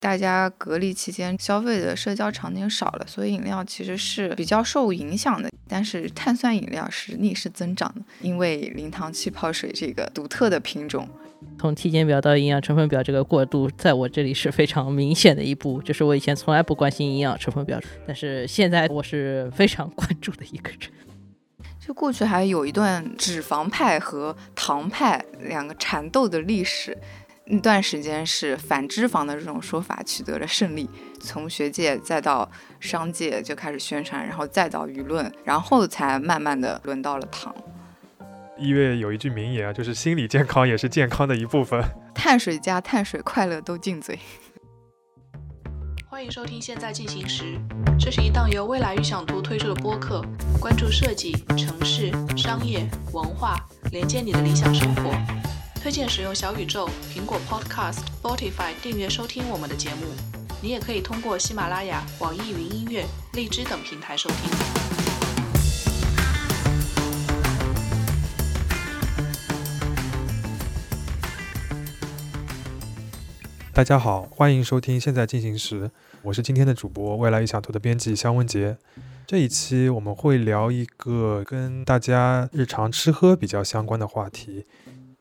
大家隔离期间消费的社交场景少了，所以饮料其实是比较受影响的。但是碳酸饮料是逆势增长的，因为零糖气泡水这个独特的品种。从体检表到营养成分表这个过渡，在我这里是非常明显的一步。就是我以前从来不关心营养成分表，但是现在我是非常关注的一个人。就过去还有一段脂肪派和糖派两个缠斗的历史。那段时间是反脂肪的这种说法取得了胜利，从学界再到商界就开始宣传，然后再到舆论，然后才慢慢的轮到了糖。一月有一句名言啊，就是心理健康也是健康的一部分。碳水加碳水，快乐都进嘴。欢迎收听《现在进行时》，这是一档由未来预想图推出的播客，关注设计、城市、商业、文化，连接你的理想生活。推荐使用小宇宙、苹果 Podcast、Spotify 订阅收听我们的节目。你也可以通过喜马拉雅、网易云音乐、荔枝等平台收听。大家好，欢迎收听《现在进行时》，我是今天的主播未来预想图的编辑肖文杰。这一期我们会聊一个跟大家日常吃喝比较相关的话题。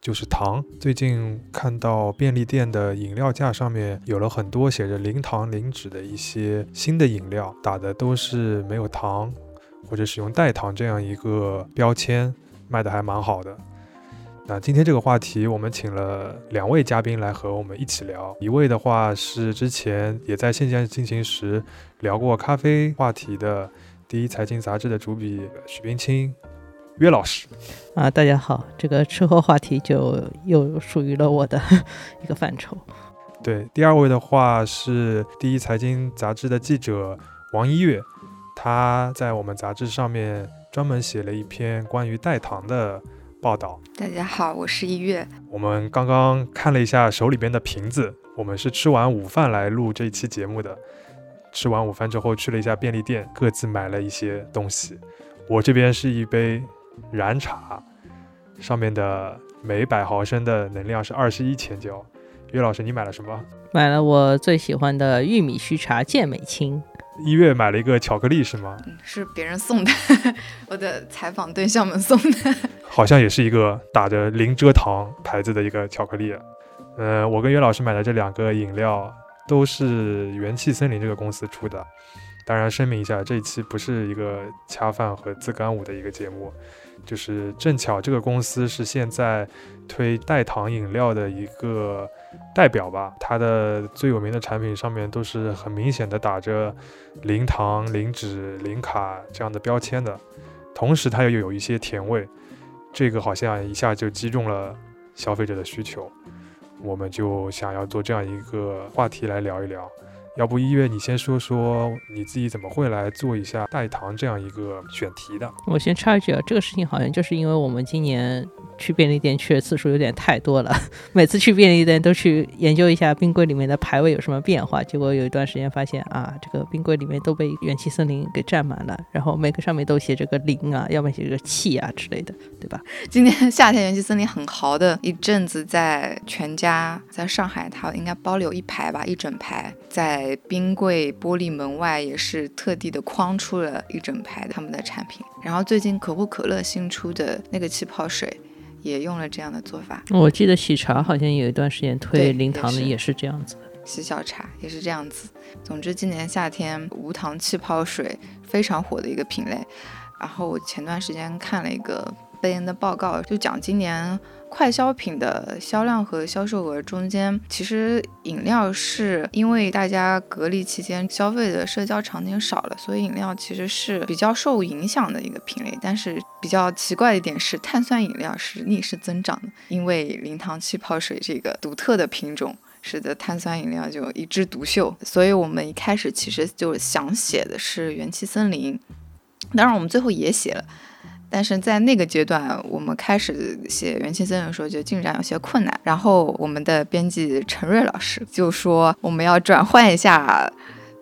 就是糖。最近看到便利店的饮料架上面有了很多写着零糖零脂的一些新的饮料，打的都是没有糖或者使用代糖这样一个标签，卖的还蛮好的。那今天这个话题，我们请了两位嘉宾来和我们一起聊。一位的话是之前也在《现在进行时》聊过咖啡话题的第一财经杂志的主笔许冰清。岳老师，啊，大家好，这个吃喝话题就又属于了我的一个范畴。对，第二位的话是第一财经杂志的记者王一月，他在我们杂志上面专门写了一篇关于代糖的报道。大家好，我是一月。我们刚刚看了一下手里边的瓶子，我们是吃完午饭来录这一期节目的。吃完午饭之后去了一下便利店，各自买了一些东西。我这边是一杯。燃茶上面的每百毫升的能量是二十一千焦。岳老师，你买了什么？买了我最喜欢的玉米须茶健美清。一月买了一个巧克力是吗？是别人送的，我的采访对象们送的。好像也是一个打着零蔗糖牌子的一个巧克力。嗯，我跟岳老师买的这两个饮料都是元气森林这个公司出的。当然，声明一下，这一期不是一个恰饭和自干舞的一个节目。就是正巧这个公司是现在推代糖饮料的一个代表吧，它的最有名的产品上面都是很明显的打着零糖、零脂、零卡这样的标签的，同时它又有一些甜味，这个好像一下就击中了消费者的需求，我们就想要做这样一个话题来聊一聊。要不一月，你先说说你自己怎么会来做一下代糖这样一个选题的？我先插一句啊，这个事情好像就是因为我们今年。去便利店去的次数有点太多了，每次去便利店都去研究一下冰柜里面的排位有什么变化。结果有一段时间发现啊，这个冰柜里面都被元气森林给占满了，然后每个上面都写着个零啊，要么写着个气啊之类的，对吧？今年夏天元气森林很豪的一阵子，在全家在上海，它应该包了有一排吧，一整排，在冰柜玻璃门外也是特地的框出了一整排他们的产品。然后最近可口可乐新出的那个气泡水。也用了这样的做法。我记得喜茶好像有一段时间推零糖的，也是这样子的。喜小茶也是这样子。总之，今年夏天无糖气泡水非常火的一个品类。然后我前段时间看了一个贝恩的报告，就讲今年。快消品的销量和销售额中间，其实饮料是因为大家隔离期间消费的社交场景少了，所以饮料其实是比较受影响的一个品类。但是比较奇怪的一点是，碳酸饮料是逆势增长的，因为零糖气泡水这个独特的品种，使得碳酸饮料就一枝独秀。所以我们一开始其实就想写的是元气森林，当然我们最后也写了。但是在那个阶段，我们开始写元气森林的时候，就进展有些困难。然后我们的编辑陈瑞老师就说，我们要转换一下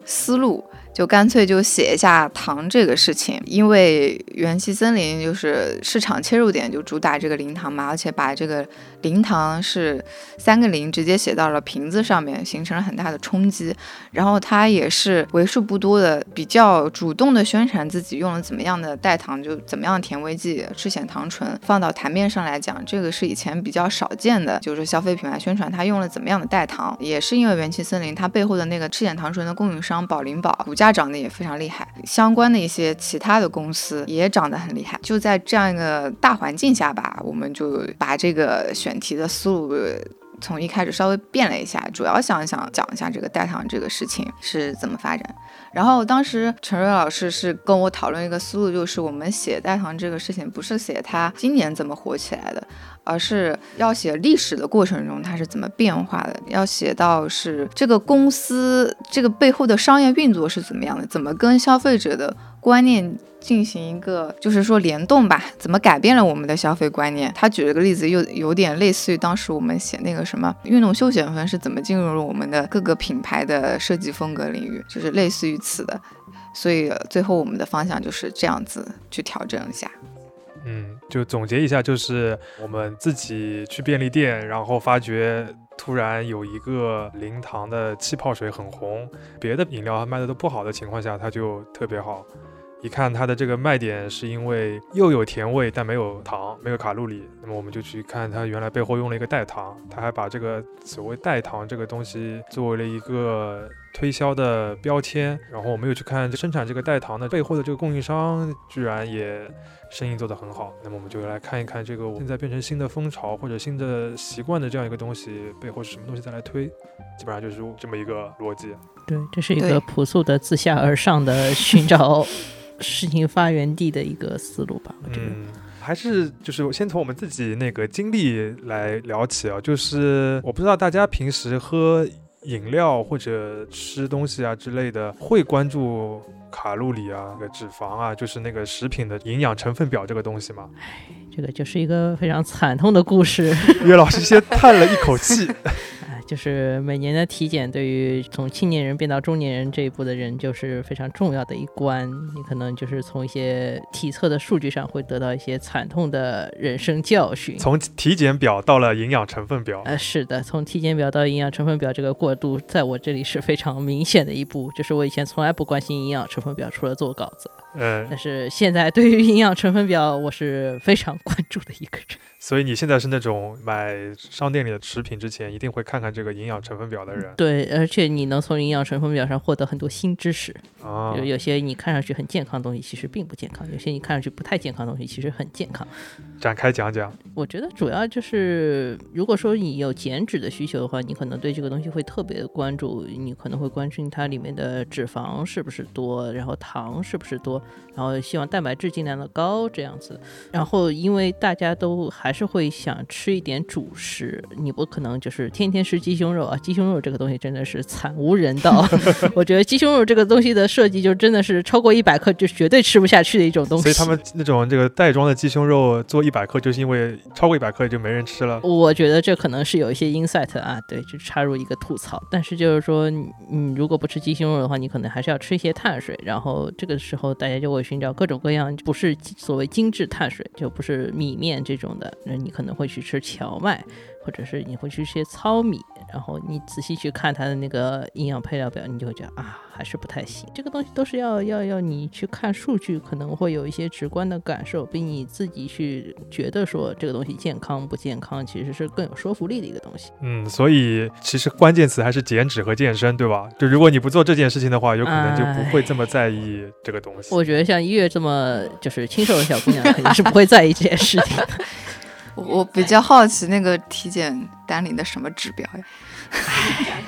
思路，就干脆就写一下糖这个事情，因为元气森林就是市场切入点就主打这个零糖嘛，而且把这个零糖是三个零直接写到了瓶子上面，形成了很大的冲击。然后它也是为数不多的比较主动的宣传自己用了怎么样的代糖，就怎么样甜味剂、赤藓糖醇。放到台面上来讲，这个是以前比较少见的，就是消费品牌宣传它用了怎么样的代糖，也是因为元气森林它背后的那个赤藓糖醇的供应商宝灵宝股价涨得也非常厉害，相关的一些其他的公司也涨得很厉害，就在这样一个大环境下吧，我们就把这个选题的思路。从一开始稍微变了一下，主要想想讲一下这个代糖这个事情。是怎么发展。然后当时陈瑞老师是跟我讨论一个思路，就是我们写代糖这个事情，不是写它今年怎么火起来的，而是要写历史的过程中它是怎么变化的，要写到是这个公司这个背后的商业运作是怎么样的，怎么跟消费者的观念。进行一个就是说联动吧，怎么改变了我们的消费观念？他举了个例子，又有点类似于当时我们写那个什么运动休闲风是怎么进入了我们的各个品牌的设计风格领域，就是类似于此的。所以最后我们的方向就是这样子去调整一下。嗯，就总结一下，就是我们自己去便利店，然后发觉突然有一个零糖的气泡水很红，别的饮料卖的都不好的情况下，它就特别好。一看它的这个卖点是因为又有甜味但没有糖，没有卡路里，那么我们就去看它原来背后用了一个代糖，它还把这个所谓代糖这个东西作为了一个推销的标签，然后我们又去看生产这个代糖的背后的这个供应商，居然也生意做得很好，那么我们就来看一看这个现在变成新的风潮或者新的习惯的这样一个东西背后是什么东西再来推，基本上就是这么一个逻辑。对，这是一个朴素的自下而上的寻找。事情发源地的一个思路吧，我觉得还是就是先从我们自己那个经历来聊起啊。就是我不知道大家平时喝饮料或者吃东西啊之类的，会关注卡路里啊、那个脂肪啊，就是那个食品的营养成分表这个东西吗？这个就是一个非常惨痛的故事。岳老师先叹了一口气。就是每年的体检，对于从青年人变到中年人这一步的人，就是非常重要的一关。你可能就是从一些体测的数据上会得到一些惨痛的人生教训。从体检表到了营养成分表，呃，是的，从体检表到营养成分表这个过渡，在我这里是非常明显的一步。就是我以前从来不关心营养成分表，除了做稿子。嗯，但是现在对于营养成分表，我是非常关注的一个人。所以你现在是那种买商店里的食品之前一定会看看这个营养成分表的人。对，而且你能从营养成分表上获得很多新知识。啊，有有些你看上去很健康的东西，其实并不健康；有些你看上去不太健康的东西，其实很健康。展开讲讲。我觉得主要就是，如果说你有减脂的需求的话，你可能对这个东西会特别的关注，你可能会关心它里面的脂肪是不是多，然后糖是不是多，然后希望蛋白质尽量的高这样子。然后因为大家都还是会想吃一点主食，你不可能就是天天吃鸡胸肉啊！鸡胸肉这个东西真的是惨无人道。我觉得鸡胸肉这个东西的设计就真的是超过一百克就绝对吃不下去的一种东西。所以他们那种这个袋装的鸡胸肉做一百克，就是因为超过一百克就没人吃了。我觉得这可能是有一些 insight 啊，对，就插入一个吐槽。但是就是说，你如果不吃鸡胸肉的话，你可能还是要吃一些碳水。然后这个时候大大家就会寻找各种各样不是所谓精致碳水，就不是米面这种的，那你可能会去吃荞麦。或者是你会去吃些糙米，然后你仔细去看它的那个营养配料表，你就会觉得啊，还是不太行。这个东西都是要要要你去看数据，可能会有一些直观的感受，比你自己去觉得说这个东西健康不健康，其实是更有说服力的一个东西。嗯，所以其实关键词还是减脂和健身，对吧？就如果你不做这件事情的话，有可能就不会这么在意这个东西。我觉得像一月这么就是清瘦的小姑娘，肯定是不会在意这件事情的。我比较好奇那个体检单领的什么指标呀？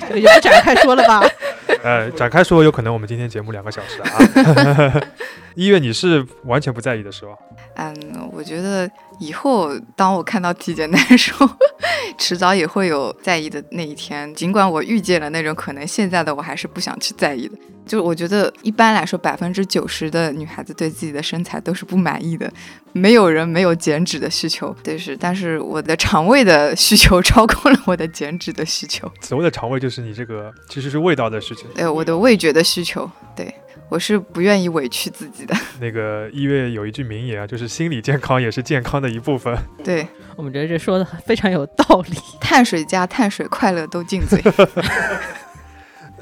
这个就不展开说了吧。呃，展开说有可能我们今天节目两个小时啊。一月你是完全不在意的是吧？嗯，我觉得以后当我看到体检单的时候，迟早也会有在意的那一天。尽管我预见了那种可能，现在的我还是不想去在意的。就我觉得一般来说，百分之九十的女孩子对自己的身材都是不满意的，没有人没有减脂的需求。但是，但是我的肠胃的需求超过了我的减脂的需求。所谓的肠胃就是你这个其实是味道的事情。对，我的味觉的需求。对。我是不愿意委屈自己的。那个一月有一句名言啊，就是心理健康也是健康的一部分。对，我们觉得这说的非常有道理。碳水加碳水，快乐都进嘴。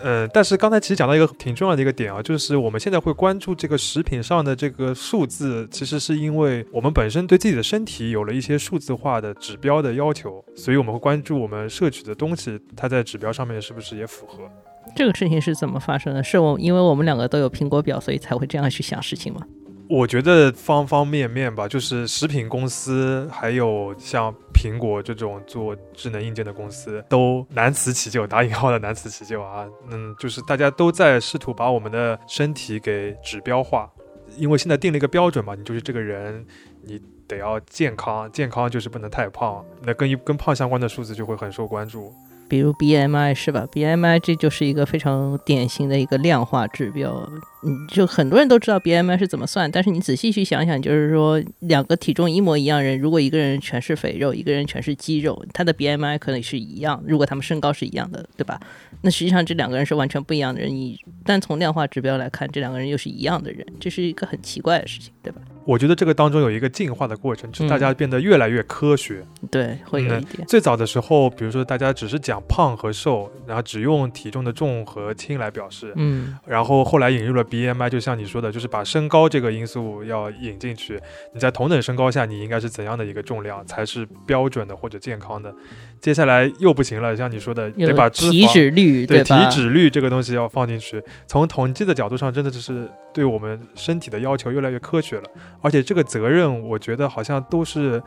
嗯，但是刚才其实讲到一个挺重要的一个点啊，就是我们现在会关注这个食品上的这个数字，其实是因为我们本身对自己的身体有了一些数字化的指标的要求，所以我们会关注我们摄取的东西，它在指标上面是不是也符合。这个事情是怎么发生的？是我因为我们两个都有苹果表，所以才会这样去想事情吗？我觉得方方面面吧，就是食品公司，还有像苹果这种做智能硬件的公司，都难辞其咎，打引号的难辞其咎啊。嗯，就是大家都在试图把我们的身体给指标化，因为现在定了一个标准嘛，你就是这个人，你得要健康，健康就是不能太胖，那跟一跟胖相关的数字就会很受关注。比如 BMI 是吧？BMI 这就是一个非常典型的一个量化指标。嗯，就很多人都知道 BMI 是怎么算，但是你仔细去想想，就是说两个体重一模一样人，如果一个人全是肥肉，一个人全是肌肉，他的 BMI 可能是一样。如果他们身高是一样的，对吧？那实际上这两个人是完全不一样的人。你但从量化指标来看，这两个人又是一样的人，这是一个很奇怪的事情，对吧？我觉得这个当中有一个进化的过程，就是大家变得越来越科学。对，会有一点。最早的时候，比如说大家只是讲胖和瘦，然后只用体重的重和轻来表示。嗯。然后后来引入了 BMI，就像你说的，就是把身高这个因素要引进去。你在同等身高下，你应该是怎样的一个重量才是标准的或者健康的？接下来又不行了，像你说的，得把体脂率对体脂率这个东西要放进去。从统计的角度上，真的就是对我们身体的要求越来越科学了。而且这个责任，我觉得好像都是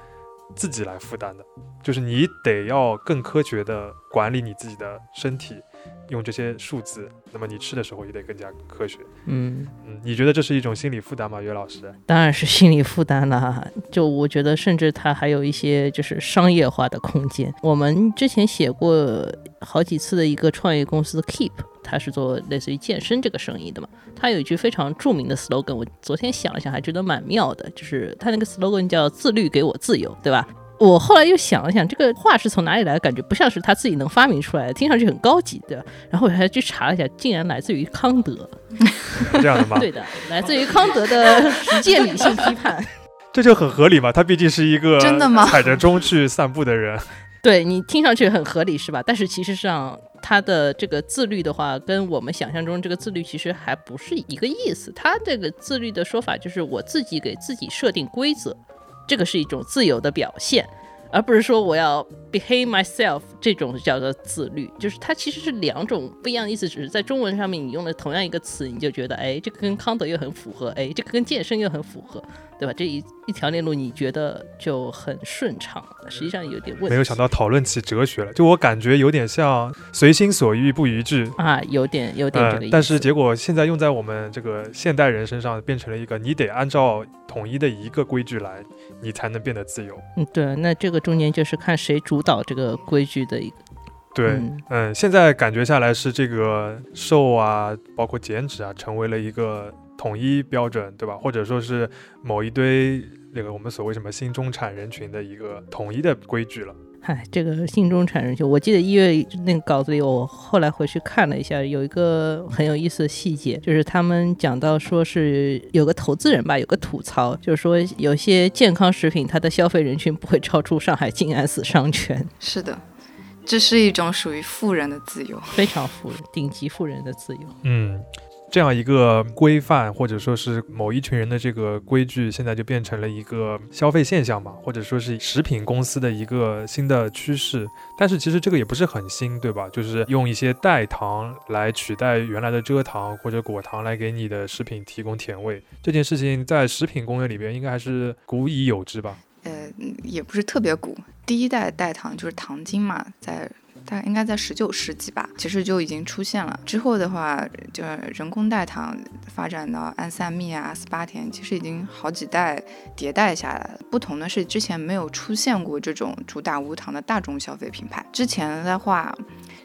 自己来负担的，就是你得要更科学的管理你自己的身体。用这些数字，那么你吃的时候也得更加科学。嗯嗯，你觉得这是一种心理负担吗，岳老师？当然是心理负担了。就我觉得，甚至它还有一些就是商业化的空间。我们之前写过好几次的一个创业公司 Keep，它是做类似于健身这个生意的嘛。它有一句非常著名的 slogan，我昨天想了想，还觉得蛮妙的，就是它那个 slogan 叫“自律给我自由”，对吧？我后来又想了想，这个话是从哪里来的？感觉不像是他自己能发明出来的，听上去很高级的。然后我还去查了一下，竟然来自于康德。这样的吗？对的，来自于康德的实践理性批判。这就很合理嘛，他毕竟是一个真的吗？踩着钟去散步的人。对你听上去很合理是吧？但是其实上他的这个自律的话，跟我们想象中这个自律其实还不是一个意思。他这个自律的说法就是我自己给自己设定规则。这个是一种自由的表现，而不是说我要 behave myself 这种叫做自律，就是它其实是两种不一样的意思，只是在中文上面你用了同样一个词，你就觉得哎，这个跟康德又很符合，哎，这个跟健身又很符合。对吧？这一一条链路你觉得就很顺畅，实际上有点问题。没有想到讨论起哲学了，就我感觉有点像随心所欲不逾矩啊，有点有点这个意思。但是结果现在用在我们这个现代人身上，变成了一个你得按照统一的一个规矩来，你才能变得自由。嗯，对。那这个中间就是看谁主导这个规矩的一个。对，嗯，现在感觉下来是这个瘦啊，包括减脂啊，成为了一个。统一标准，对吧？或者说是某一堆那个我们所谓什么新中产人群的一个统一的规矩了。嗨，这个信中产人群，我记得一月那个稿子里，我后来回去看了一下，有一个很有意思的细节，就是他们讲到说是有个投资人吧，有个吐槽，就是说有些健康食品它的消费人群不会超出上海静安寺商圈。是的，这是一种属于富人的自由，非常富人、顶级富人的自由。嗯。这样一个规范，或者说是某一群人的这个规矩，现在就变成了一个消费现象嘛，或者说是食品公司的一个新的趋势。但是其实这个也不是很新，对吧？就是用一些代糖来取代原来的蔗糖或者果糖来给你的食品提供甜味，这件事情在食品工业里边应该还是古已有之吧？呃，也不是特别古，第一代代糖就是糖精嘛，在。大概应该在十九世纪吧，其实就已经出现了。之后的话，就是人工代糖发展到安赛蜜啊、斯巴甜，其实已经好几代迭代下来了。不同的是，之前没有出现过这种主打无糖的大众消费品牌。之前的话，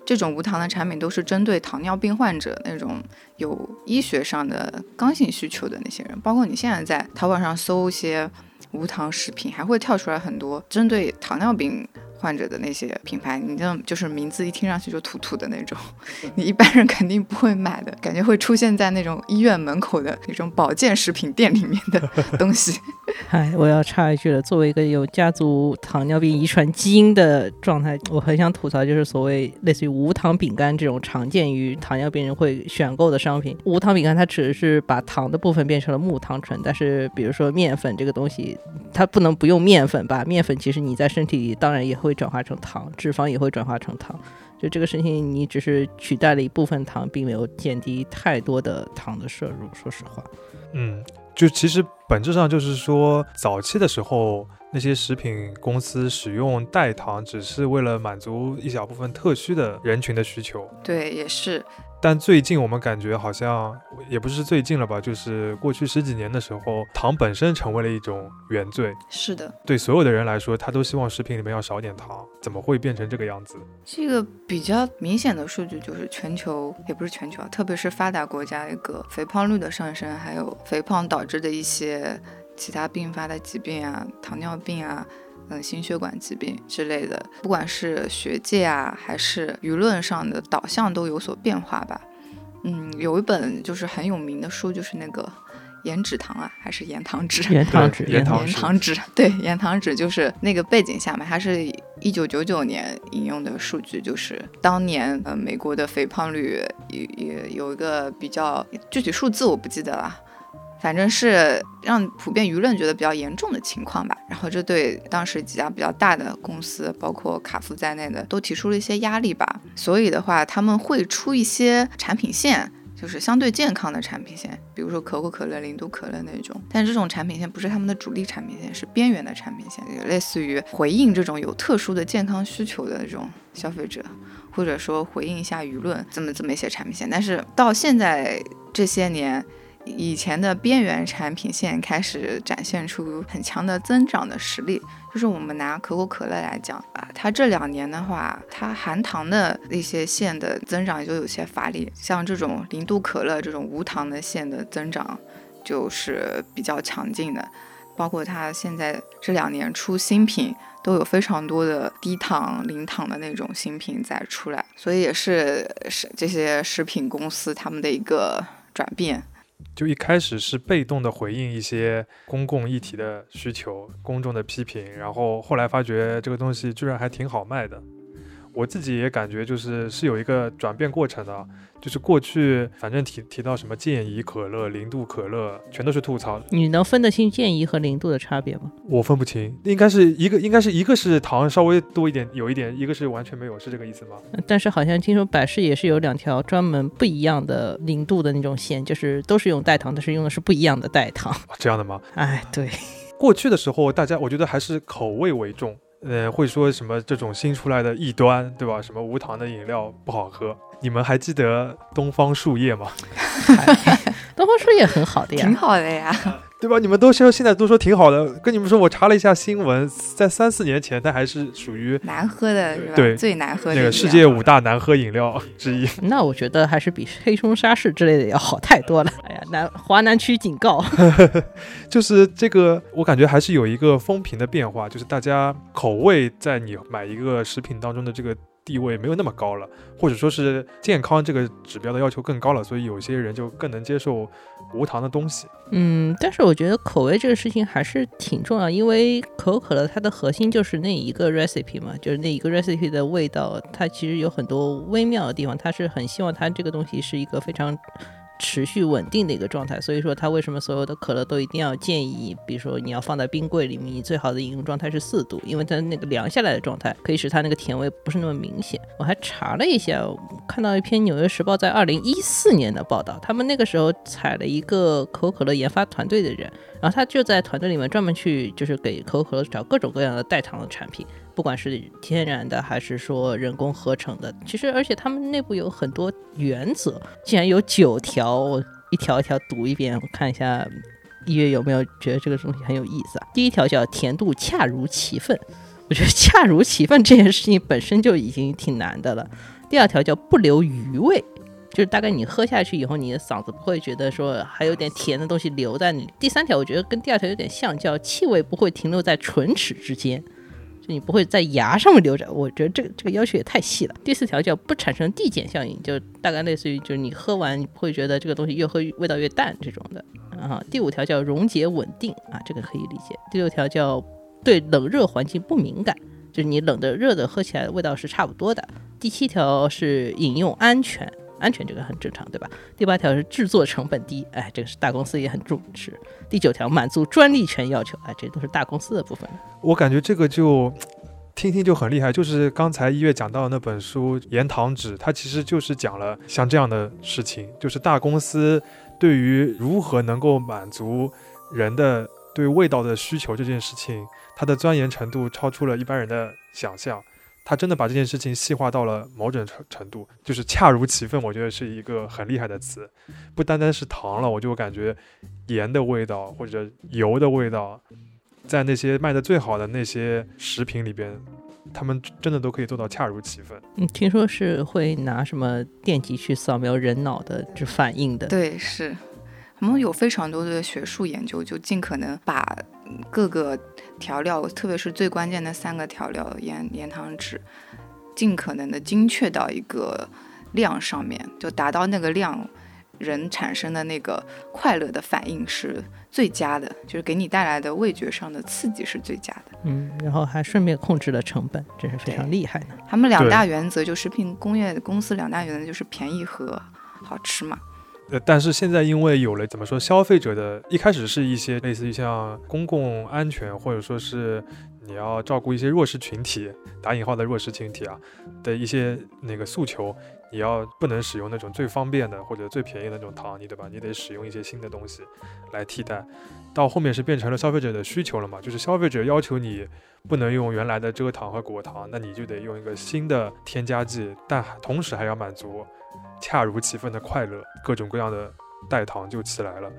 这种无糖的产品都是针对糖尿病患者那种有医学上的刚性需求的那些人。包括你现在在淘宝上搜一些无糖食品，还会跳出来很多针对糖尿病患者的那些品牌。你这样就是名字一听上去就土土的那种，你一般人肯定不会买的，感觉会出现在那种医院门口的那种保健食品店里面的东西。哎，我要插一句了，作为一个有家族糖尿病遗传基因的状态，我很想吐槽，就是所谓类似于无糖饼干这种常见于糖尿病人会选购的商品。无糖饼干它只是把糖的部分变成了木糖醇，但是比如说面粉这个东西，它不能不用面粉吧？面粉其实你在身体里当然也会转化成糖，脂肪也会转化成糖。就这个事情，你只是取代了一部分糖，并没有减低太多的糖的摄入。说实话，嗯，就其实本质上就是说，早期的时候，那些食品公司使用代糖，只是为了满足一小部分特需的人群的需求。对，也是。但最近我们感觉好像也不是最近了吧，就是过去十几年的时候，糖本身成为了一种原罪。是的，对所有的人来说，他都希望食品里面要少点糖，怎么会变成这个样子？这个比较明显的数据就是全球，也不是全球啊，特别是发达国家一个肥胖率的上升，还有肥胖导致的一些其他并发的疾病啊，糖尿病啊。嗯，心血管疾病之类的，不管是学界啊，还是舆论上的导向都有所变化吧。嗯，有一本就是很有名的书，就是那个盐脂糖啊，还是盐糖脂？盐糖脂，盐 盐糖脂。对，盐糖脂就是那个背景下面，它是一九九九年引用的数据，就是当年呃美国的肥胖率也也有一个比较具体数字我不记得了。反正是让普遍舆论觉得比较严重的情况吧，然后这对当时几家比较大的公司，包括卡夫在内的，都提出了一些压力吧。所以的话，他们会出一些产品线，就是相对健康的产品线，比如说可口可乐、零度可乐那种。但这种产品线不是他们的主力产品线，是边缘的产品线，类似于回应这种有特殊的健康需求的这种消费者，或者说回应一下舆论这么这么一些产品线。但是到现在这些年。以前的边缘产品线开始展现出很强的增长的实力，就是我们拿可口可乐来讲啊，它这两年的话，它含糖的一些线的增长就有些乏力，像这种零度可乐这种无糖的线的增长就是比较强劲的，包括它现在这两年出新品都有非常多的低糖、零糖的那种新品在出来，所以也是是这些食品公司他们的一个转变。就一开始是被动的回应一些公共议题的需求、公众的批评，然后后来发觉这个东西居然还挺好卖的。我自己也感觉就是是有一个转变过程的。就是过去，反正提提到什么健怡可乐、零度可乐，全都是吐槽。你能分得清健怡和零度的差别吗？我分不清，应该是一个，应该是一个是糖稍微多一点，有一点，一个是完全没有，是这个意思吗？但是好像听说百事也是有两条专门不一样的零度的那种线，就是都是用代糖，但是用的是不一样的代糖。这样的吗？哎，对。过去的时候，大家我觉得还是口味为重，呃，会说什么这种新出来的异端，对吧？什么无糖的饮料不好喝。你们还记得东方树叶吗？东方树叶很好的呀，挺好的呀，对吧？你们都说现在都说挺好的，跟你们说，我查了一下新闻，在三四年前它还是属于难喝的，对，最难喝的那个世界五大难喝饮料之一。那我觉得还是比黑松沙士之类的要好太多了。哎呀，南华南区警告，就是这个，我感觉还是有一个风评的变化，就是大家口味在你买一个食品当中的这个。地位没有那么高了，或者说是健康这个指标的要求更高了，所以有些人就更能接受无糖的东西。嗯，但是我觉得口味这个事情还是挺重要，因为可口可乐它的核心就是那一个 recipe 嘛，就是那一个 recipe 的味道，它其实有很多微妙的地方，它是很希望它这个东西是一个非常。持续稳定的一个状态，所以说它为什么所有的可乐都一定要建议，比如说你要放在冰柜里面，你最好的饮用状态是四度，因为它那个凉下来的状态可以使它那个甜味不是那么明显。我还查了一下，看到一篇《纽约时报》在二零一四年的报道，他们那个时候采了一个可口可乐研发团队的人，然后他就在团队里面专门去就是给可口可乐找各种各样的代糖的产品。不管是天然的还是说人工合成的，其实而且他们内部有很多原则，竟然有九条，我一条一条读一遍，我看一下一月有没有觉得这个东西很有意思啊？第一条叫甜度恰如其分，我觉得恰如其分这件事情本身就已经挺难的了。第二条叫不留余味。就是大概你喝下去以后，你的嗓子不会觉得说还有点甜的东西留在你。第三条我觉得跟第二条有点像，叫气味不会停留在唇齿之间。你不会在牙上面留着，我觉得这个这个要求也太细了。第四条叫不产生递减效应，就大概类似于就是你喝完你不会觉得这个东西越喝味道越淡这种的。啊，第五条叫溶解稳定啊，这个可以理解。第六条叫对冷热环境不敏感，就是你冷的热的喝起来的味道是差不多的。第七条是饮用安全。安全这个很正常，对吧？第八条是制作成本低，哎，这个是大公司也很重视。第九条满足专利权要求，哎，这都是大公司的部分。我感觉这个就 听听就很厉害，就是刚才一月讲到的那本书《盐糖纸》，它其实就是讲了像这样的事情，就是大公司对于如何能够满足人的对味道的需求这件事情，它的钻研程度超出了一般人的想象。他真的把这件事情细化到了某种程程度，就是恰如其分。我觉得是一个很厉害的词，不单单是糖了，我就感觉盐的味道或者油的味道，在那些卖的最好的那些食品里边，他们真的都可以做到恰如其分。嗯，听说是会拿什么电极去扫描人脑的这反应的。对，是，我们有非常多的学术研究，就尽可能把各个。调料，特别是最关键的三个调料盐、盐、糖、脂，尽可能的精确到一个量上面，就达到那个量，人产生的那个快乐的反应是最佳的，就是给你带来的味觉上的刺激是最佳的。嗯，然后还顺便控制了成本，真是非常厉害呢。他们两大原则，就食品工业公司两大原则就是便宜和好吃嘛。呃，但是现在因为有了怎么说，消费者的一开始是一些类似于像公共安全，或者说是你要照顾一些弱势群体（打引号的弱势群体啊）的一些那个诉求，你要不能使用那种最方便的或者最便宜的那种糖，你对吧？你得使用一些新的东西来替代。到后面是变成了消费者的需求了嘛？就是消费者要求你不能用原来的蔗糖和果糖，那你就得用一个新的添加剂，但同时还要满足。恰如其分的快乐，各种各样的代糖就起来了。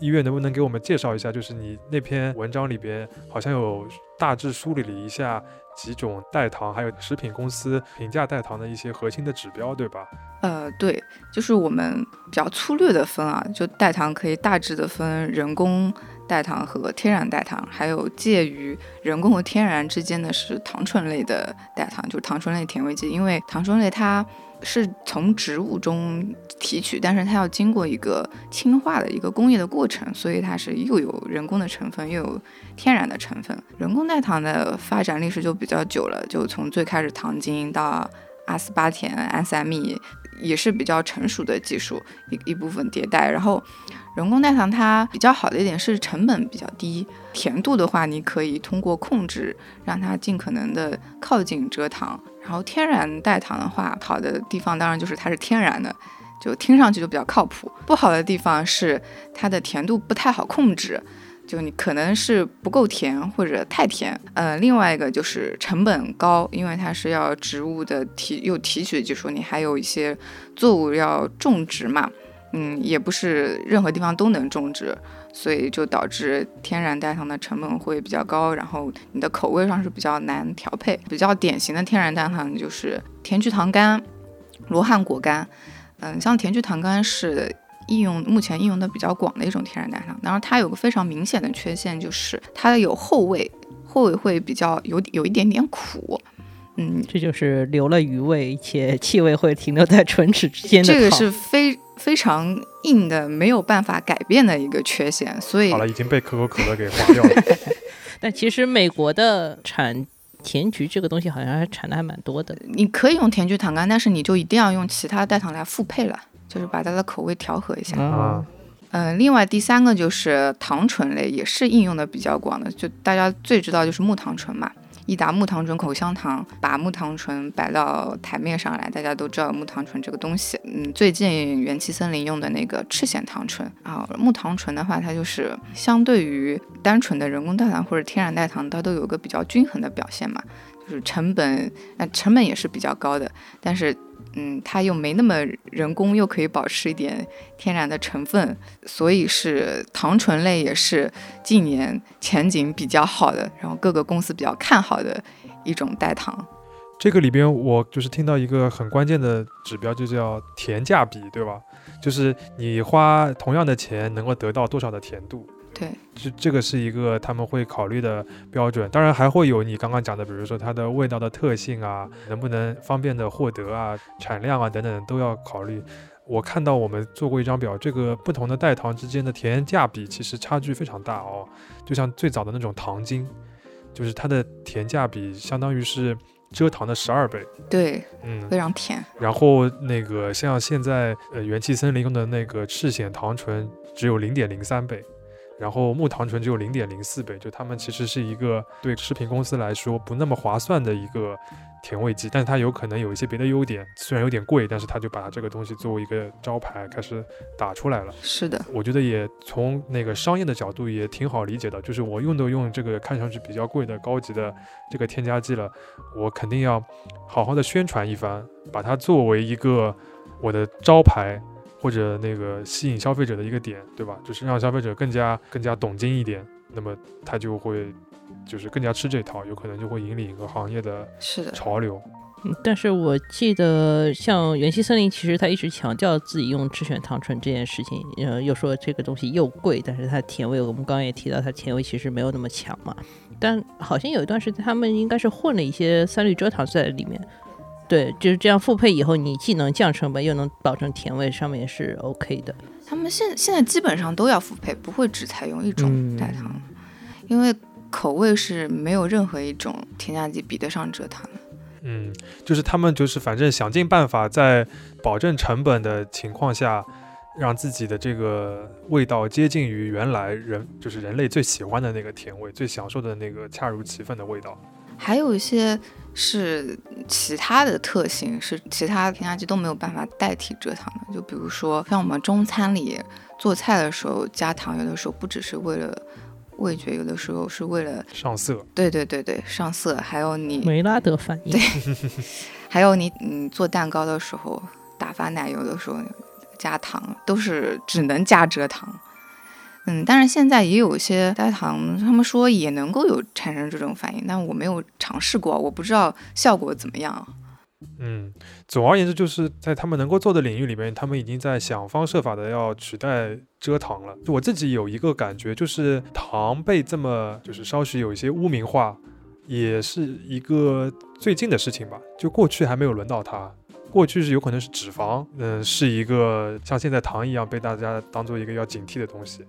医院能不能给我们介绍一下？就是你那篇文章里边好像有大致梳理了一下几种代糖，还有食品公司评价代糖的一些核心的指标，对吧？呃，对，就是我们比较粗略的分啊，就代糖可以大致的分人工代糖和天然代糖，还有介于人工和天然之间的是糖醇类的代糖，就是糖醇类甜味剂，因为糖醇类它。是从植物中提取，但是它要经过一个氢化的一个工业的过程，所以它是又有人工的成分，又有天然的成分。人工代糖的发展历史就比较久了，就从最开始糖精到阿斯巴甜、安赛蜜也是比较成熟的技术，一一部分迭代。然后人工代糖它比较好的一点是成本比较低，甜度的话你可以通过控制让它尽可能的靠近蔗糖。然后天然代糖的话，好的地方当然就是它是天然的，就听上去就比较靠谱。不好的地方是它的甜度不太好控制，就你可能是不够甜或者太甜。呃，另外一个就是成本高，因为它是要植物的提又提取技术，你还有一些作物要种植嘛，嗯，也不是任何地方都能种植。所以就导致天然代糖的成本会比较高，然后你的口味上是比较难调配。比较典型的天然代糖就是甜菊糖苷、罗汉果苷。嗯，像甜菊糖苷是应用目前应用的比较广的一种天然代糖，当然它有个非常明显的缺陷，就是它有后味，后味会比较有有一点点苦。嗯，这就是留了余味且气味会停留在唇齿之间的。这个是非。非常硬的，没有办法改变的一个缺陷，所以好了，已经被可口可乐给划掉了。但其实美国的产甜菊这个东西好像还产的还蛮多的。你可以用甜菊糖苷，但是你就一定要用其他代糖来复配了，就是把它的口味调和一下。啊，嗯，另外第三个就是糖醇类，也是应用的比较广的，就大家最知道就是木糖醇嘛。益达木糖醇口香糖，把木糖醇摆到台面上来，大家都知道木糖醇这个东西。嗯，最近元气森林用的那个赤藓糖醇啊，木糖醇的话，它就是相对于单纯的人工代糖或者天然代糖，它都有个比较均衡的表现嘛，就是成本，那成本也是比较高的，但是。嗯，它又没那么人工，又可以保持一点天然的成分，所以是糖醇类也是近年前景比较好的，然后各个公司比较看好的一种代糖。这个里边我就是听到一个很关键的指标，就叫甜价比，对吧？就是你花同样的钱能够得到多少的甜度。对，这这个是一个他们会考虑的标准，当然还会有你刚刚讲的，比如说它的味道的特性啊，能不能方便的获得啊，产量啊等等都要考虑。我看到我们做过一张表，这个不同的代糖之间的甜价比其实差距非常大哦，就像最早的那种糖精，就是它的甜价比相当于是蔗糖的十二倍，对，嗯，非常甜。然后那个像现在呃元气森林用的那个赤藓糖醇只有零点零三倍。然后木糖醇只有零点零四倍，就它们其实是一个对食品公司来说不那么划算的一个甜味剂，但是它有可能有一些别的优点，虽然有点贵，但是它就把它这个东西作为一个招牌开始打出来了。是的，我觉得也从那个商业的角度也挺好理解的，就是我用都用这个看上去比较贵的高级的这个添加剂了，我肯定要好好的宣传一番，把它作为一个我的招牌。或者那个吸引消费者的一个点，对吧？就是让消费者更加更加懂经一点，那么他就会就是更加吃这套，有可能就会引领一个行业的潮流。嗯，但是我记得像元气森林，其实他一直强调自己用赤藓糖醇这件事情，呃，又说这个东西又贵，但是它甜味，我们刚刚也提到，它甜味其实没有那么强嘛。但好像有一段时间，他们应该是混了一些三氯蔗糖在里面。对，就是这样复配以后，你既能降成本，又能保证甜味，上面是 OK 的。他们现现在基本上都要复配，不会只采用一种代糖，因为口味是没有任何一种添加剂比得上蔗糖的。嗯，就是他们就是反正想尽办法在保证成本的情况下，让自己的这个味道接近于原来人就是人类最喜欢的那个甜味，最享受的那个恰如其分的味道。还有一些。是其他的特性，是其他添加剂都没有办法代替蔗糖的。就比如说，像我们中餐里做菜的时候加糖，有的时候不只是为了味觉，有的时候是为了上色。对对对对，上色。还有你梅拉德反应。对，还有你你做蛋糕的时候打发奶油的时候加糖，都是只能加蔗糖。嗯，但是现在也有一些代糖，他们说也能够有产生这种反应，但我没有尝试过，我不知道效果怎么样。嗯，总而言之，就是在他们能够做的领域里面，他们已经在想方设法的要取代蔗糖了。我自己有一个感觉，就是糖被这么就是稍许有一些污名化，也是一个最近的事情吧。就过去还没有轮到它，过去是有可能是脂肪，嗯，是一个像现在糖一样被大家当做一个要警惕的东西。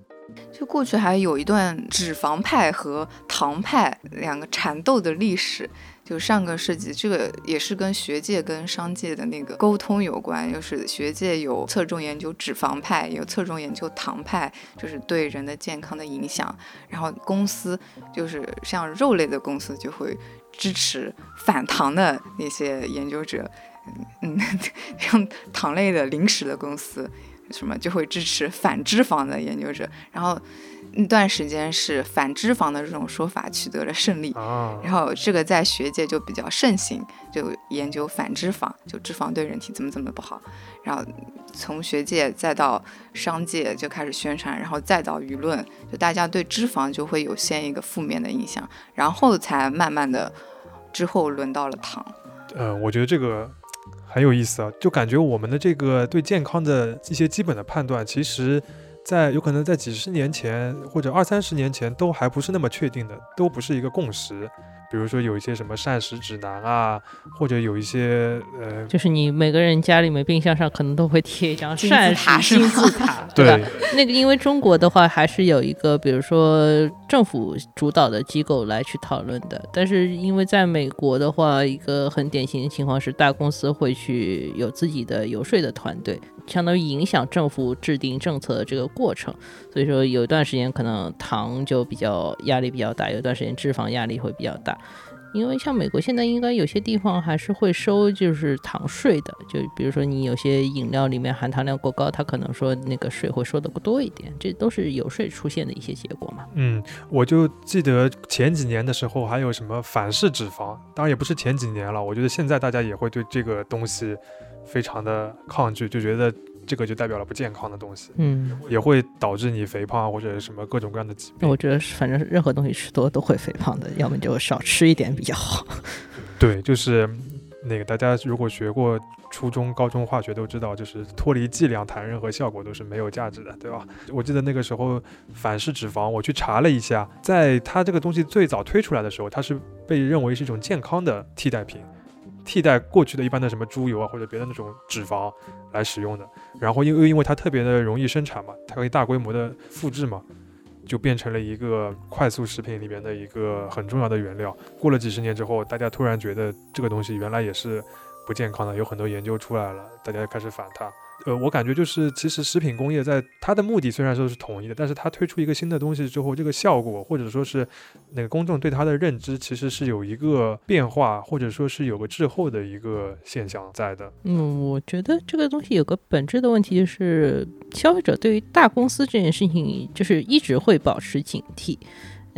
就过去还有一段脂肪派和糖派两个缠斗的历史，就上个世纪，这个也是跟学界跟商界的那个沟通有关。就是学界有侧重研究脂肪派，有侧重研究糖派，就是对人的健康的影响。然后公司就是像肉类的公司就会支持反糖的那些研究者，嗯，像糖类的零食的公司。什么就会支持反脂肪的研究者，然后那段时间是反脂肪的这种说法取得了胜利，然后这个在学界就比较盛行，就研究反脂肪，就脂肪对人体怎么怎么不好，然后从学界再到商界就开始宣传，然后再到舆论，就大家对脂肪就会有先一个负面的印象，然后才慢慢的之后轮到了糖。嗯，我觉得这个。很有意思啊，就感觉我们的这个对健康的一些基本的判断，其实，在有可能在几十年前或者二三十年前都还不是那么确定的，都不是一个共识。比如说有一些什么膳食指南啊，或者有一些呃，就是你每个人家里面冰箱上可能都会贴一张膳食金字塔，对吧？那个因为中国的话还是有一个，比如说政府主导的机构来去讨论的，但是因为在美国的话，一个很典型的情况是大公司会去有自己的游说的团队。相当于影响政府制定政策的这个过程，所以说有一段时间可能糖就比较压力比较大，有一段时间脂肪压力会比较大。因为像美国现在应该有些地方还是会收就是糖税的，就比如说你有些饮料里面含糖量过高，它可能说那个税会收的多一点，这都是有税出现的一些结果嘛。嗯，我就记得前几年的时候还有什么反式脂肪，当然也不是前几年了，我觉得现在大家也会对这个东西。非常的抗拒，就觉得这个就代表了不健康的东西，嗯，也会导致你肥胖或者什么各种各样的疾病。我觉得反正任何东西吃多都会肥胖的，要么就少吃一点比较好。对，就是那个大家如果学过初中、高中化学都知道，就是脱离剂量谈任何效果都是没有价值的，对吧？我记得那个时候反式脂肪，我去查了一下，在它这个东西最早推出来的时候，它是被认为是一种健康的替代品，替代过去的一般的什么猪油啊或者别的那种脂肪来使用的。然后因为因为它特别的容易生产嘛，它可以大规模的复制嘛。就变成了一个快速食品里面的一个很重要的原料。过了几十年之后，大家突然觉得这个东西原来也是不健康的，有很多研究出来了，大家开始反它。呃，我感觉就是，其实食品工业在它的目的虽然说是统一的，但是它推出一个新的东西之后，这个效果或者说是那个公众对它的认知，其实是有一个变化，或者说是有个滞后的一个现象在的。嗯，我觉得这个东西有个本质的问题，就是消费者对于大公司这件事情，就是一直会保持警惕。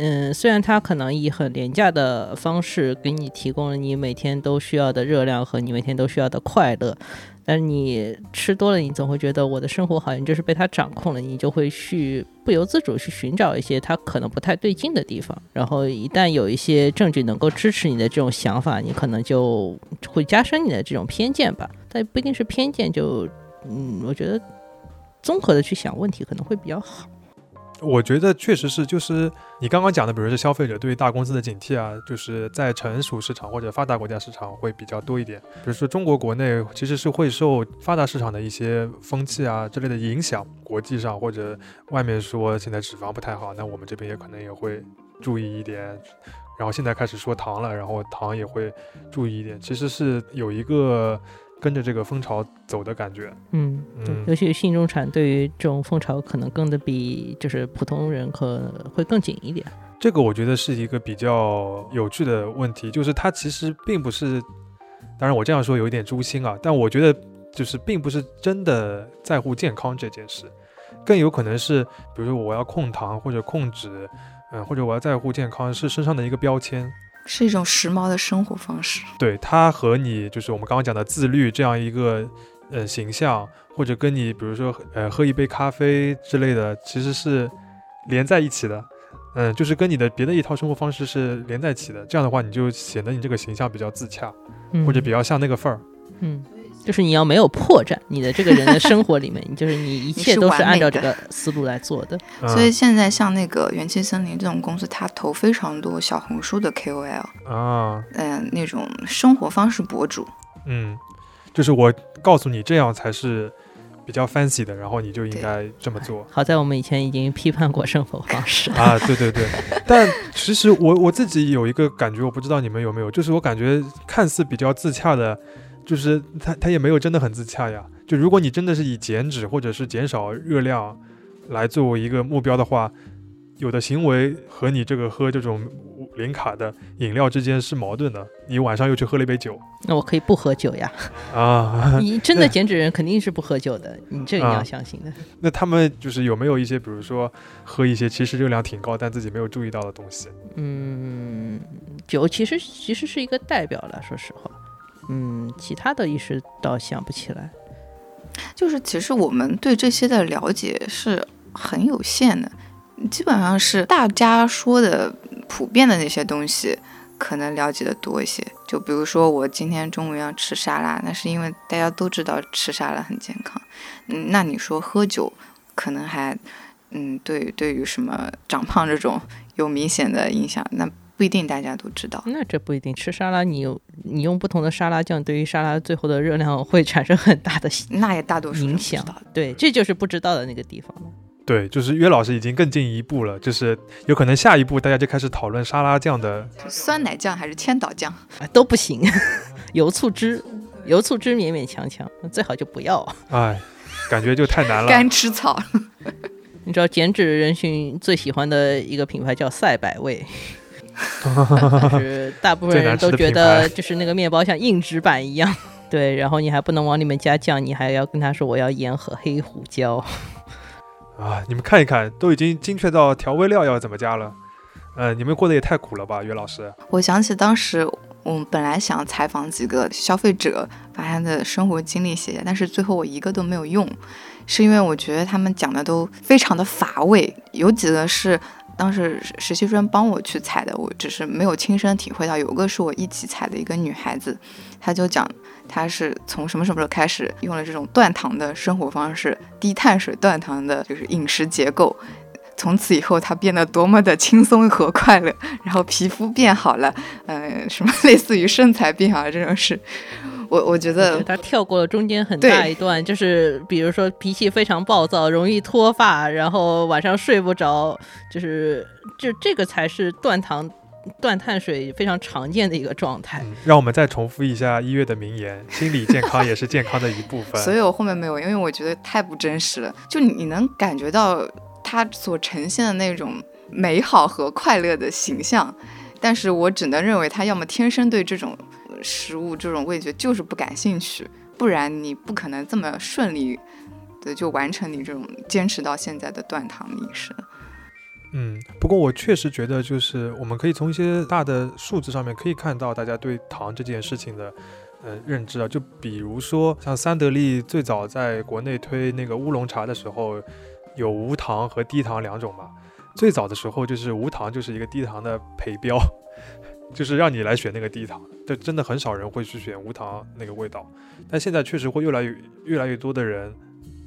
嗯，虽然它可能以很廉价的方式给你提供了你每天都需要的热量和你每天都需要的快乐。但是你吃多了，你总会觉得我的生活好像就是被他掌控了，你就会去不由自主去寻找一些他可能不太对劲的地方。然后一旦有一些证据能够支持你的这种想法，你可能就会加深你的这种偏见吧。但不一定是偏见，就嗯，我觉得综合的去想问题可能会比较好。我觉得确实是，就是你刚刚讲的，比如说消费者对于大公司的警惕啊，就是在成熟市场或者发达国家市场会比较多一点。比如说中国国内其实是会受发达市场的一些风气啊之类的影响，国际上或者外面说现在脂肪不太好，那我们这边也可能也会注意一点。然后现在开始说糖了，然后糖也会注意一点。其实是有一个。跟着这个风潮走的感觉，嗯，尤其是新中产，对于这种风潮可能跟的比就是普通人可会更紧一点。这个我觉得是一个比较有趣的问题，就是它其实并不是，当然我这样说有一点诛心啊，但我觉得就是并不是真的在乎健康这件事，更有可能是，比如说我要控糖或者控脂，嗯，或者我要在乎健康是身上的一个标签。是一种时髦的生活方式，对它和你就是我们刚刚讲的自律这样一个呃形象，或者跟你比如说呃喝一杯咖啡之类的，其实是连在一起的，嗯，就是跟你的别的一套生活方式是连在一起的。这样的话，你就显得你这个形象比较自洽，或者比较像那个份儿，嗯。就是你要没有破绽，你的这个人的生活里面，就是你一切 都是按照这个思路来做的。所以现在像那个元气森林这种公司，它投非常多小红书的 KOL 啊，嗯，那种生活方式博主。嗯，就是我告诉你这样才是比较 fancy 的，然后你就应该这么做。好在我们以前已经批判过生活方式啊，对对对。但其实我我自己有一个感觉，我不知道你们有没有，就是我感觉看似比较自洽的。就是他，他也没有真的很自洽呀。就如果你真的是以减脂或者是减少热量来作为一个目标的话，有的行为和你这个喝这种零卡的饮料之间是矛盾的。你晚上又去喝了一杯酒，那我可以不喝酒呀。啊，你真的 减脂人肯定是不喝酒的，你这个你要相信的。那他们就是有没有一些，比如说喝一些其实热量挺高但自己没有注意到的东西？嗯，酒其实其实是一个代表了，说实话。嗯，其他的一时倒想不起来。就是其实我们对这些的了解是很有限的，基本上是大家说的普遍的那些东西，可能了解的多一些。就比如说我今天中午要吃沙拉，那是因为大家都知道吃沙拉很健康。嗯，那你说喝酒，可能还嗯对对于什么长胖这种有明显的影响，那。不一定大家都知道，那这不一定。吃沙拉，你有你用不同的沙拉酱，对于沙拉最后的热量会产生很大的 那也大多数影响。对，这就是不知道的那个地方对，就是约老师已经更进一步了，就是有可能下一步大家就开始讨论沙拉酱的酸奶酱还是千岛酱都不行，油醋汁，油醋汁勉勉强强，最好就不要。哎，感觉就太难了。干吃草。你知道减脂人群最喜欢的一个品牌叫赛百味。就是大部分人都觉得，就是那个面包像硬纸板一样，对。然后你还不能往里面加酱，你还要跟他说我要盐和黑胡椒。啊，你们看一看，都已经精确到调味料要怎么加了。嗯，你们过得也太苦了吧，岳老师。我想起当时我们本来想采访几个消费者，把他的生活经历写下，但是最后我一个都没有用，是因为我觉得他们讲的都非常的乏味，有几个是。当时实习生帮我去采的，我只是没有亲身体会到。有个是我一起采的一个女孩子，她就讲她是从什么什么时候开始用了这种断糖的生活方式，低碳水断糖的就是饮食结构。从此以后，她变得多么的轻松和快乐，然后皮肤变好了，嗯、什么 类似于身材变好了这种事，我我觉得他跳过了中间很大一段，就是比如说脾气非常暴躁，容易脱发，然后晚上睡不着，就是就这个才是断糖、断碳水非常常见的一个状态。嗯，让我们再重复一下一月的名言：心理健康也是健康的一部分。所以我后面没有，因为我觉得太不真实了。就你你能感觉到他所呈现的那种美好和快乐的形象，但是我只能认为他要么天生对这种呃食物、这种味觉就是不感兴趣，不然你不可能这么顺利的就完成你这种坚持到现在的断糖饮食。嗯，不过我确实觉得，就是我们可以从一些大的数字上面可以看到大家对糖这件事情的呃认知啊。就比如说像三得利最早在国内推那个乌龙茶的时候，有无糖和低糖两种嘛。最早的时候就是无糖就是一个低糖的陪标，就是让你来选那个低糖，就真的很少人会去选无糖那个味道。但现在确实会越来越越来越多的人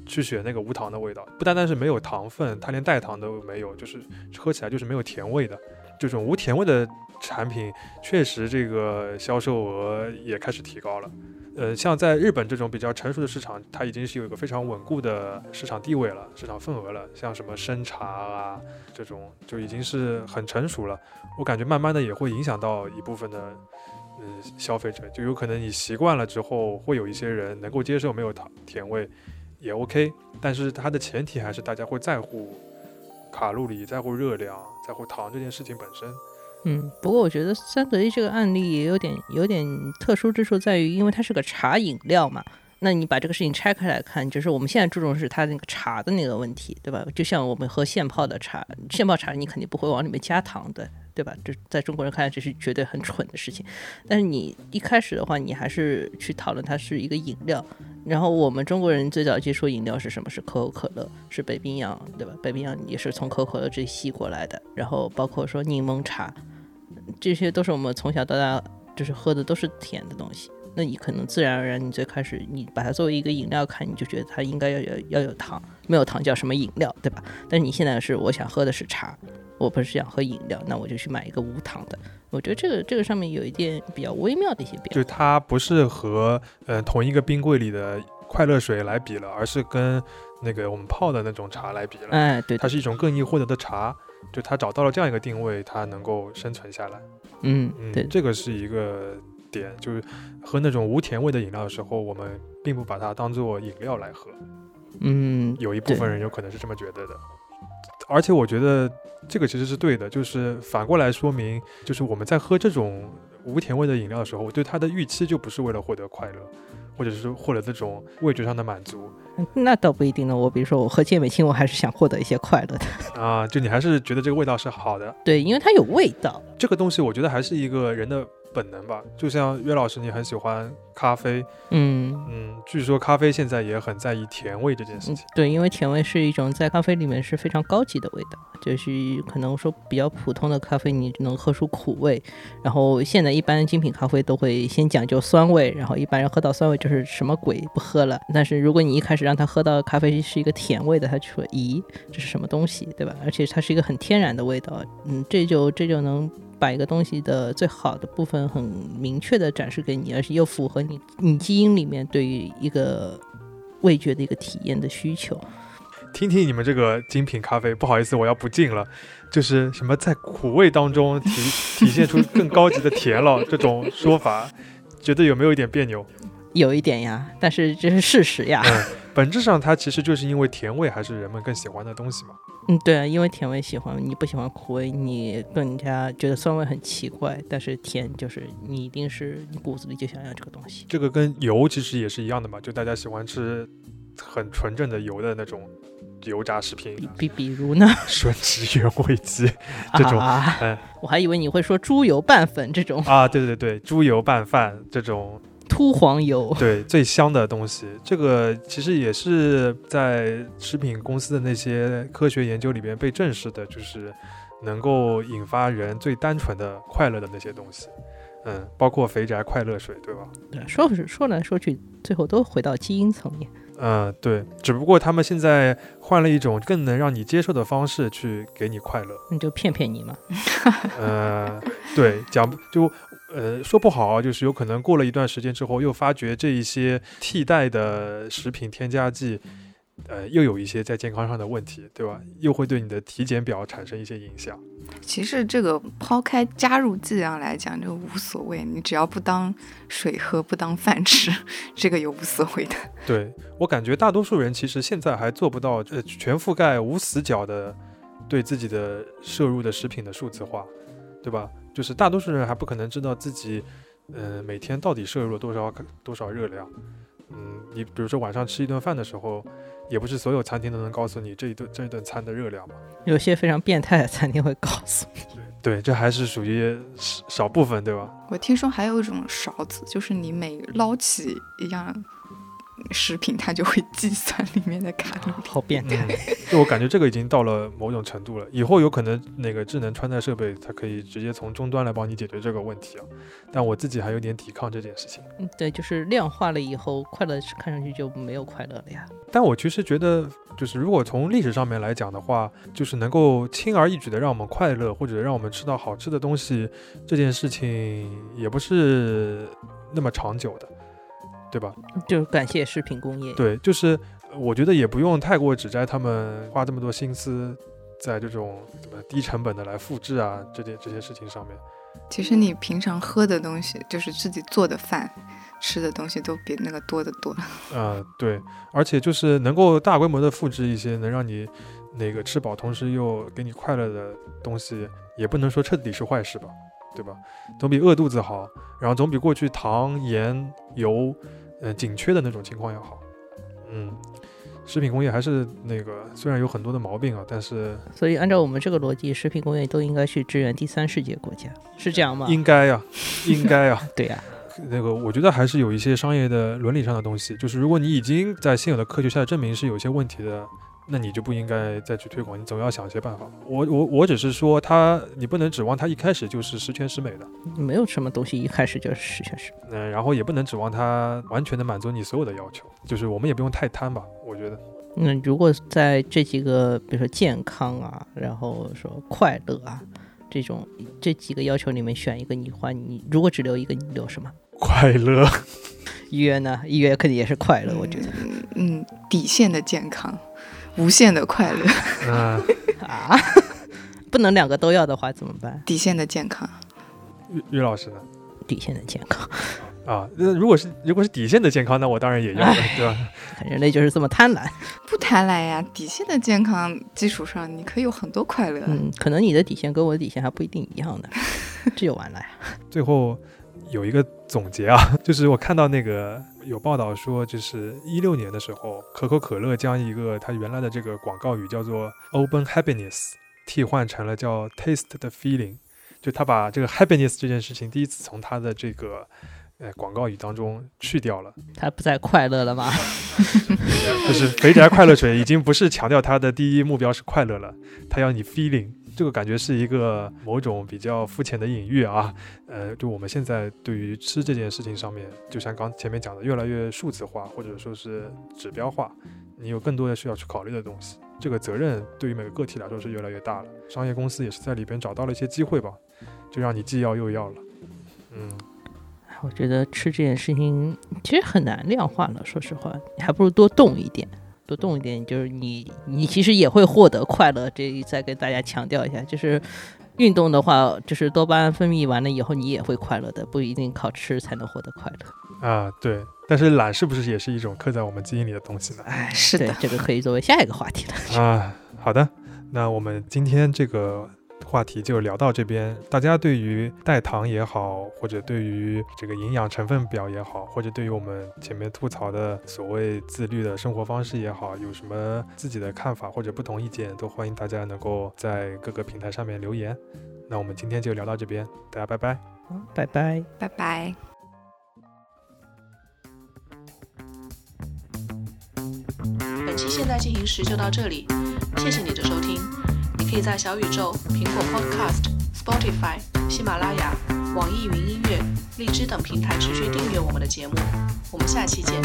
去选那个无糖的味道，不单单是没有糖分，它连代糖都没有，就是喝起来就是没有甜味的。这种无甜味的产品，确实这个销售额也开始提高了。呃，像在日本这种比较成熟的市场，它已经是有一个非常稳固的市场地位了，市场份额了。像什么生茶啊这种，就已经是很成熟了。我感觉慢慢的也会影响到一部分的嗯消费者，就有可能你习惯了之后，会有一些人能够接受没有糖甜味，也 OK。但是它的前提还是大家会在乎卡路里、在乎热量、在乎糖这件事情本身。嗯，不过我觉得三得利这个案例也有点有点特殊之处，在于因为它是个茶饮料嘛。那你把这个事情拆开来看，就是我们现在注重是它那个茶的那个问题，对吧？就像我们喝现泡的茶，现泡茶你肯定不会往里面加糖的，对吧？这在中国人看来这是绝对很蠢的事情。但是你一开始的话，你还是去讨论它是一个饮料。然后我们中国人最早接触饮料是什么？是可口可乐，是北冰洋，对吧？北冰洋也是从可口可乐这吸过来的。然后包括说柠檬茶，这些都是我们从小到大就是喝的都是甜的东西。那你可能自然而然，你最开始你把它作为一个饮料看，你就觉得它应该要有要有糖，没有糖叫什么饮料，对吧？但是你现在是我想喝的是茶，我不是想喝饮料，那我就去买一个无糖的。我觉得这个这个上面有一点比较微妙的一些变化。就它不是和呃同一个冰柜里的快乐水来比了，而是跟那个我们泡的那种茶来比了。哎，对的，它是一种更易获得的茶，就它找到了这样一个定位，它能够生存下来。嗯，嗯，对，这个是一个点，就是喝那种无甜味的饮料的时候，我们并不把它当做饮料来喝。嗯，有一部分人有可能是这么觉得的，而且我觉得这个其实是对的，就是反过来说明，就是我们在喝这种无甜味的饮料的时候，我对它的预期就不是为了获得快乐，或者是获得这种味觉上的满足那倒不一定呢。我比如说我喝健美清，我还是想获得一些快乐的。啊，就你还是觉得这个味道是好的。对，因为它有味道。这个东西我觉得还是一个人的本能吧，就像岳老师你很喜欢咖啡，嗯，嗯，据说咖啡现在也很在意甜味这件事情。对，因为甜味是一种在咖啡里面是非常高级的味道，就是可能说比较普通的咖啡你能喝出苦味，然后现在一般精品咖啡都会先讲究酸味，然后一般人喝到酸味就是什么鬼不喝了。但是如果你一开始让他喝到咖啡是一个甜味的，他就说咦这是什么东西，对吧？而且它是一个很天然的味道，嗯，这就这就能。把一个东西的最好的部分很明确的展示给你，而且又符合你你基因里面对于一个味觉的一个体验的需求。听听你们这个精品咖啡，不好意思，我要不敬了。就是什么在苦味当中体体现出更高级的甜了，这种说法，觉得有没有一点别扭？有一点呀，但是这是事实呀。嗯，本质上它其实就是因为甜味还是人们更喜欢的东西嘛。嗯，对啊，因为甜味喜欢，你不喜欢苦味，你更加觉得酸味很奇怪。但是甜就是你一定是你骨子里就想要这个东西。这个跟油其实也是一样的嘛，就大家喜欢吃很纯正的油的那种油炸食品，比比如呢，吮指原味鸡 这种，啊嗯我还以为你会说猪油拌粉这种。啊，对对对，猪油拌饭这种秃黄油，对，最香的东西。这个其实也是在食品公司的那些科学研究里边被证实的，就是能够引发人最单纯的快乐的那些东西。嗯，包括肥宅快乐水，对吧？对，说是说来说去，最后都回到基因层面。嗯，对，只不过他们现在换了一种更能让你接受的方式去给你快乐。你就骗骗你嘛。呃，对，讲就呃说不好，就是有可能过了一段时间之后，又发觉这一些替代的食品添加剂。呃，又有一些在健康上的问题，对吧？又会对你的体检表产生一些影响。其实这个抛开加入剂量来讲，就无所谓，你只要不当水喝，不当饭吃，这个又无所谓的。对我感觉，大多数人其实现在还做不到呃全覆盖、无死角的对自己的摄入的食品的数字化，对吧？就是大多数人还不可能知道自己，呃，每天到底摄入了多少多少热量。嗯，你比如说晚上吃一顿饭的时候。也不是所有餐厅都能告诉你这一顿这一顿餐的热量嘛？有些非常变态的餐厅会告诉你。对，这还是属于少部分，对吧？我听说还有一种勺子，就是你每捞起一样。食品它就会计算里面的卡路里，好变态！就我感觉这个已经到了某种程度了，以后有可能那个智能穿戴设备它可以直接从终端来帮你解决这个问题啊。但我自己还有点抵抗这件事情。嗯，对，就是量化了以后，快乐看上去就没有快乐了呀。但我其实觉得，就是如果从历史上面来讲的话，就是能够轻而易举的让我们快乐，或者让我们吃到好吃的东西，这件事情也不是那么长久的。对吧？就感谢食品工业。对，就是我觉得也不用太过指摘他们花这么多心思在这种怎么低成本的来复制啊，这些这些事情上面。其实你平常喝的东西，就是自己做的饭、吃的东西，都比那个多得多。啊，对，而且就是能够大规模的复制一些能让你那个吃饱，同时又给你快乐的东西，也不能说彻底是坏事吧。对吧？总比饿肚子好，然后总比过去糖、盐、油，呃，紧缺的那种情况要好。嗯，食品工业还是那个，虽然有很多的毛病啊，但是……所以按照我们这个逻辑，食品工业都应该去支援第三世界国家，是这样吗？应该呀，应该呀。对呀，那个我觉得还是有一些商业的伦理上的东西，就是如果你已经在现有的科学下证明是有些问题的。那你就不应该再去推广，你总要想一些办法。我我我只是说他，你不能指望他一开始就是十全十美的，没有什么东西一开始就是十全十美。嗯，然后也不能指望他完全的满足你所有的要求，就是我们也不用太贪吧，我觉得。那如果在这几个，比如说健康啊，然后说快乐啊，这种这几个要求里面选一个，你话你如果只留一个，你留什么？快乐。医院呢？医院肯定也是快乐，我觉得。嗯，底线的健康。无限的快乐，嗯 啊，不能两个都要的话怎么办？底线的健康，于于老师呢？底线的健康啊，那如果是如果是底线的健康，那我当然也要，对吧？人类就是这么贪婪，不贪婪呀。底线的健康基础上，你可以有很多快乐。嗯，可能你的底线跟我的底线还不一定一样的，这就完了呀。最后。有一个总结啊，就是我看到那个有报道说，就是一六年的时候，可口可乐将一个它原来的这个广告语叫做 “open happiness” 替换成了叫 “taste the feeling”，就他把这个 happiness 这件事情第一次从他的这个呃广告语当中去掉了。他不再快乐了吗？就是肥宅快乐水已经不是强调它的第一目标是快乐了，他要你 feeling。这个感觉是一个某种比较肤浅的隐喻啊，呃，就我们现在对于吃这件事情上面，就像刚前面讲的，越来越数字化或者说是指标化，你有更多的需要去考虑的东西，这个责任对于每个个体来说是越来越大了。商业公司也是在里边找到了一些机会吧，就让你既要又要了。嗯，我觉得吃这件事情其实很难量化了，说实话，你还不如多动一点。多动一点，就是你，你其实也会获得快乐。这再跟大家强调一下，就是运动的话，就是多巴胺分泌完了以后，你也会快乐的，不一定靠吃才能获得快乐。啊，对。但是懒是不是也是一种刻在我们基因里的东西呢？哎，是的，这个可以作为下一个话题了。啊，好的，那我们今天这个。话题就聊到这边大家对于代糖也好或者对于这个营养成分表也好或者对于我们前面吐槽的所谓自律的生活方式也好有什么自己的看法或者不同意见都欢迎大家能够在各个平台上面留言。那我们今天就聊到这边大家拜拜嗯拜拜。拜拜。本期现在进行时就到这里谢谢你的收听。可以在小宇宙、苹果 Podcast、Spotify、喜马拉雅、网易云音乐、荔枝等平台持续订阅我们的节目。我们下期见。